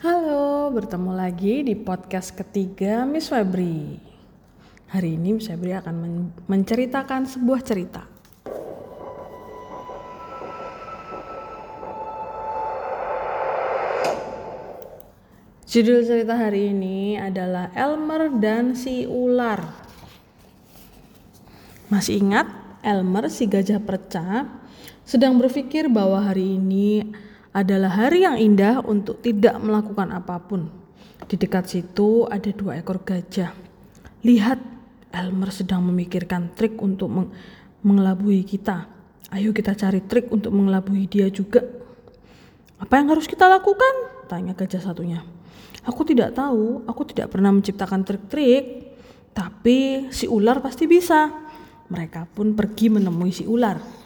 Halo, bertemu lagi di podcast ketiga Miss Febri. Hari ini Miss Febri akan men- menceritakan sebuah cerita. Judul cerita hari ini adalah Elmer dan si ular. Masih ingat Elmer si gajah perca sedang berpikir bahwa hari ini adalah hari yang indah untuk tidak melakukan apa pun. Di dekat situ ada dua ekor gajah. Lihat, Elmer sedang memikirkan trik untuk meng mengelabui kita. Ayo kita cari trik untuk mengelabui dia juga. Apa yang harus kita lakukan? Tanya gajah satunya. Aku tidak tahu, aku tidak pernah menciptakan trik-trik, tapi si ular pasti bisa. Mereka pun pergi menemui si ular.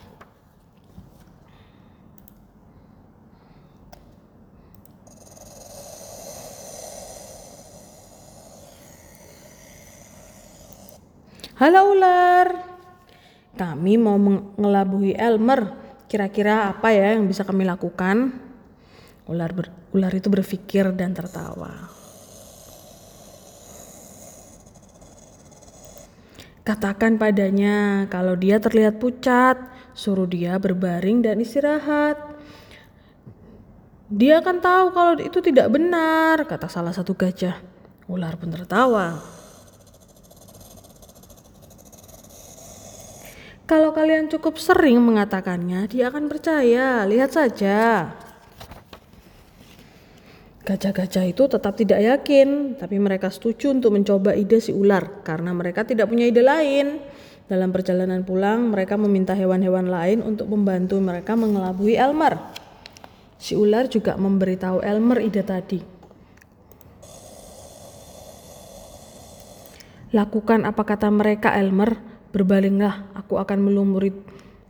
Halo ular, kami mau mengelabui Elmer. Kira-kira apa ya yang bisa kami lakukan? Ular ber, ular itu berpikir dan tertawa. Katakan padanya kalau dia terlihat pucat, suruh dia berbaring dan istirahat. Dia akan tahu kalau itu tidak benar, kata salah satu gajah. Ular pun tertawa. Kalau kalian cukup sering mengatakannya, dia akan percaya. Lihat saja. Gajah-gajah itu tetap tidak yakin, tapi mereka setuju untuk mencoba ide si ular karena mereka tidak punya ide lain. Dalam perjalanan pulang, mereka meminta hewan-hewan lain untuk membantu mereka mengelabui Elmer. Si ular juga memberitahu Elmer ide tadi. Lakukan apa kata mereka, Elmer. Berbalinglah, aku akan melumuri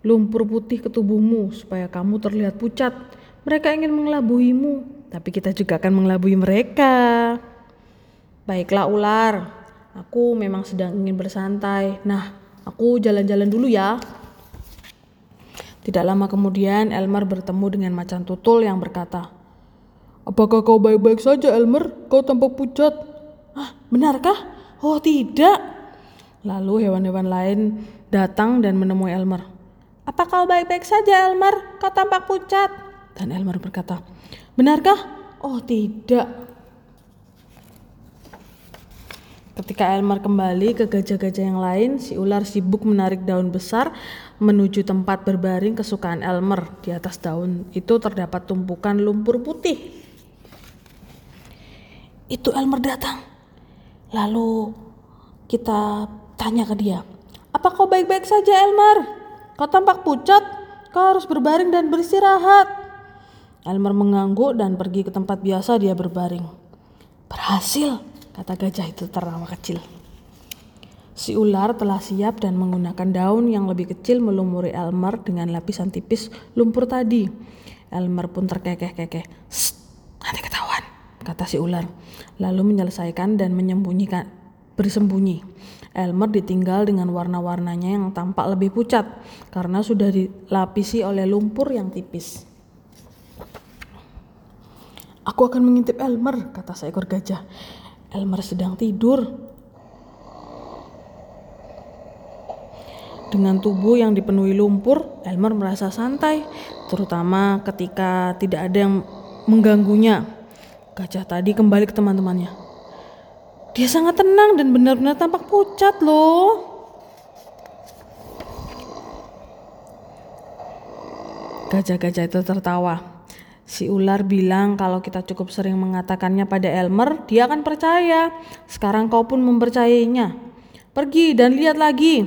lumpur putih ke tubuhmu supaya kamu terlihat pucat. Mereka ingin mengelabuimu, tapi kita juga akan mengelabui mereka. Baiklah ular, aku memang sedang ingin bersantai. Nah, aku jalan-jalan dulu ya. Tidak lama kemudian Elmer bertemu dengan macan tutul yang berkata, Apakah kau baik-baik saja Elmer? Kau tampak pucat. Ah, benarkah? Oh tidak, Lalu hewan-hewan lain datang dan menemui Elmer. Apa kau baik-baik saja Elmer? Kau tampak pucat. Dan Elmer berkata, Benarkah? Oh tidak. Ketika Elmer kembali ke gajah-gajah yang lain, si ular sibuk menarik daun besar menuju tempat berbaring kesukaan Elmer. Di atas daun itu terdapat tumpukan lumpur putih. Itu Elmer datang. Lalu kita tanya ke dia, "Apa kau baik-baik saja, Elmer? Kau tampak pucat. Kau harus berbaring dan beristirahat." Elmer mengangguk dan pergi ke tempat biasa dia berbaring. Berhasil, kata gajah itu tertawa kecil. Si ular telah siap dan menggunakan daun yang lebih kecil melumuri Elmer dengan lapisan tipis lumpur tadi. Elmer pun terkekeh-kekeh. Nanti ketahuan, kata si ular. Lalu menyelesaikan dan menyembunyikan bersembunyi. Elmer ditinggal dengan warna-warnanya yang tampak lebih pucat karena sudah dilapisi oleh lumpur yang tipis. Aku akan mengintip Elmer, kata seekor gajah. Elmer sedang tidur. Dengan tubuh yang dipenuhi lumpur, Elmer merasa santai, terutama ketika tidak ada yang mengganggunya. Gajah tadi kembali ke teman-temannya. Dia sangat tenang dan benar-benar tampak pucat loh. Gajah-gajah itu tertawa. Si ular bilang kalau kita cukup sering mengatakannya pada Elmer, dia akan percaya. Sekarang kau pun mempercayainya. Pergi dan lihat lagi.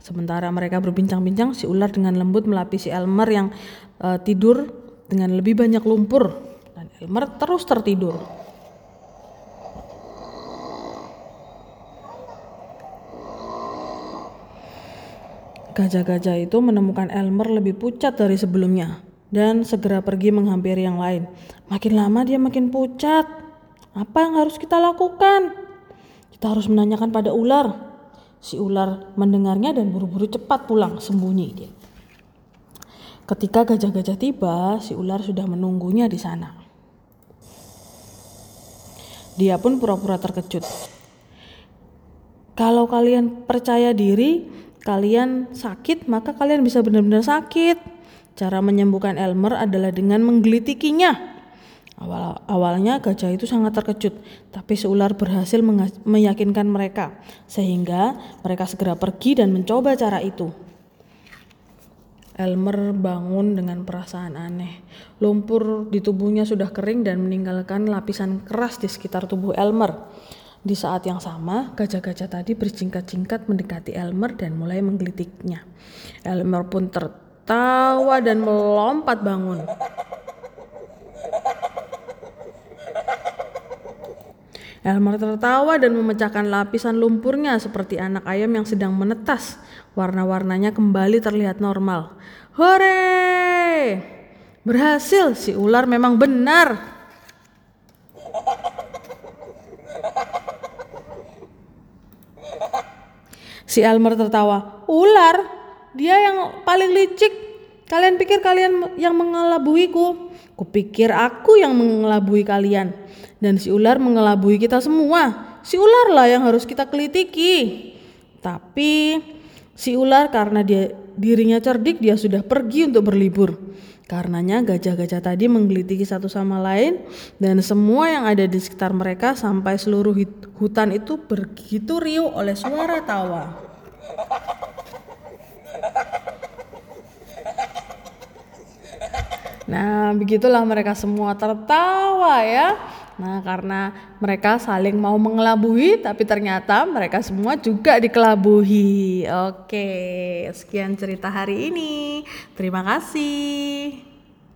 Sementara mereka berbincang-bincang, si ular dengan lembut melapisi Elmer yang uh, tidur dengan lebih banyak lumpur. Dan Elmer terus tertidur. Gajah-gajah itu menemukan Elmer lebih pucat dari sebelumnya dan segera pergi menghampiri yang lain. Makin lama dia makin pucat. Apa yang harus kita lakukan? Kita harus menanyakan pada ular. Si ular mendengarnya dan buru-buru cepat pulang sembunyi dia. Ketika gajah-gajah tiba, si ular sudah menunggunya di sana. Dia pun pura-pura terkejut. Kalau kalian percaya diri, kalian sakit, maka kalian bisa benar-benar sakit. Cara menyembuhkan Elmer adalah dengan menggelitikinya. Awal awalnya gajah itu sangat terkejut, tapi si ular berhasil meyakinkan mereka, sehingga mereka segera pergi dan mencoba cara itu. Elmer bangun dengan perasaan aneh. Lumpur di tubuhnya sudah kering dan meninggalkan lapisan keras di sekitar tubuh Elmer. Di saat yang sama, gajah-gajah tadi berjingkat-jingkat mendekati Elmer dan mulai menggelitiknya. Elmer pun tertawa dan melompat bangun. Elmer tertawa dan memecahkan lapisan lumpurnya seperti anak ayam yang sedang menetas. Warna-warnanya kembali terlihat normal. Hore! Berhasil, si ular memang benar. Si Elmer tertawa. Ular? Dia yang paling licik. Kalian pikir kalian yang mengelabuiku? Kupikir aku yang mengelabui kalian dan si ular mengelabui kita semua. Si ular lah yang harus kita kelitiki. Tapi si ular karena dia dirinya cerdik dia sudah pergi untuk berlibur. Karenanya gajah-gajah tadi menggelitiki satu sama lain dan semua yang ada di sekitar mereka sampai seluruh hutan itu begitu riuh oleh suara tawa. Nah, begitulah mereka semua tertawa ya. Nah, karena mereka saling mau mengelabui, tapi ternyata mereka semua juga dikelabuhi. Oke, sekian cerita hari ini. Terima kasih.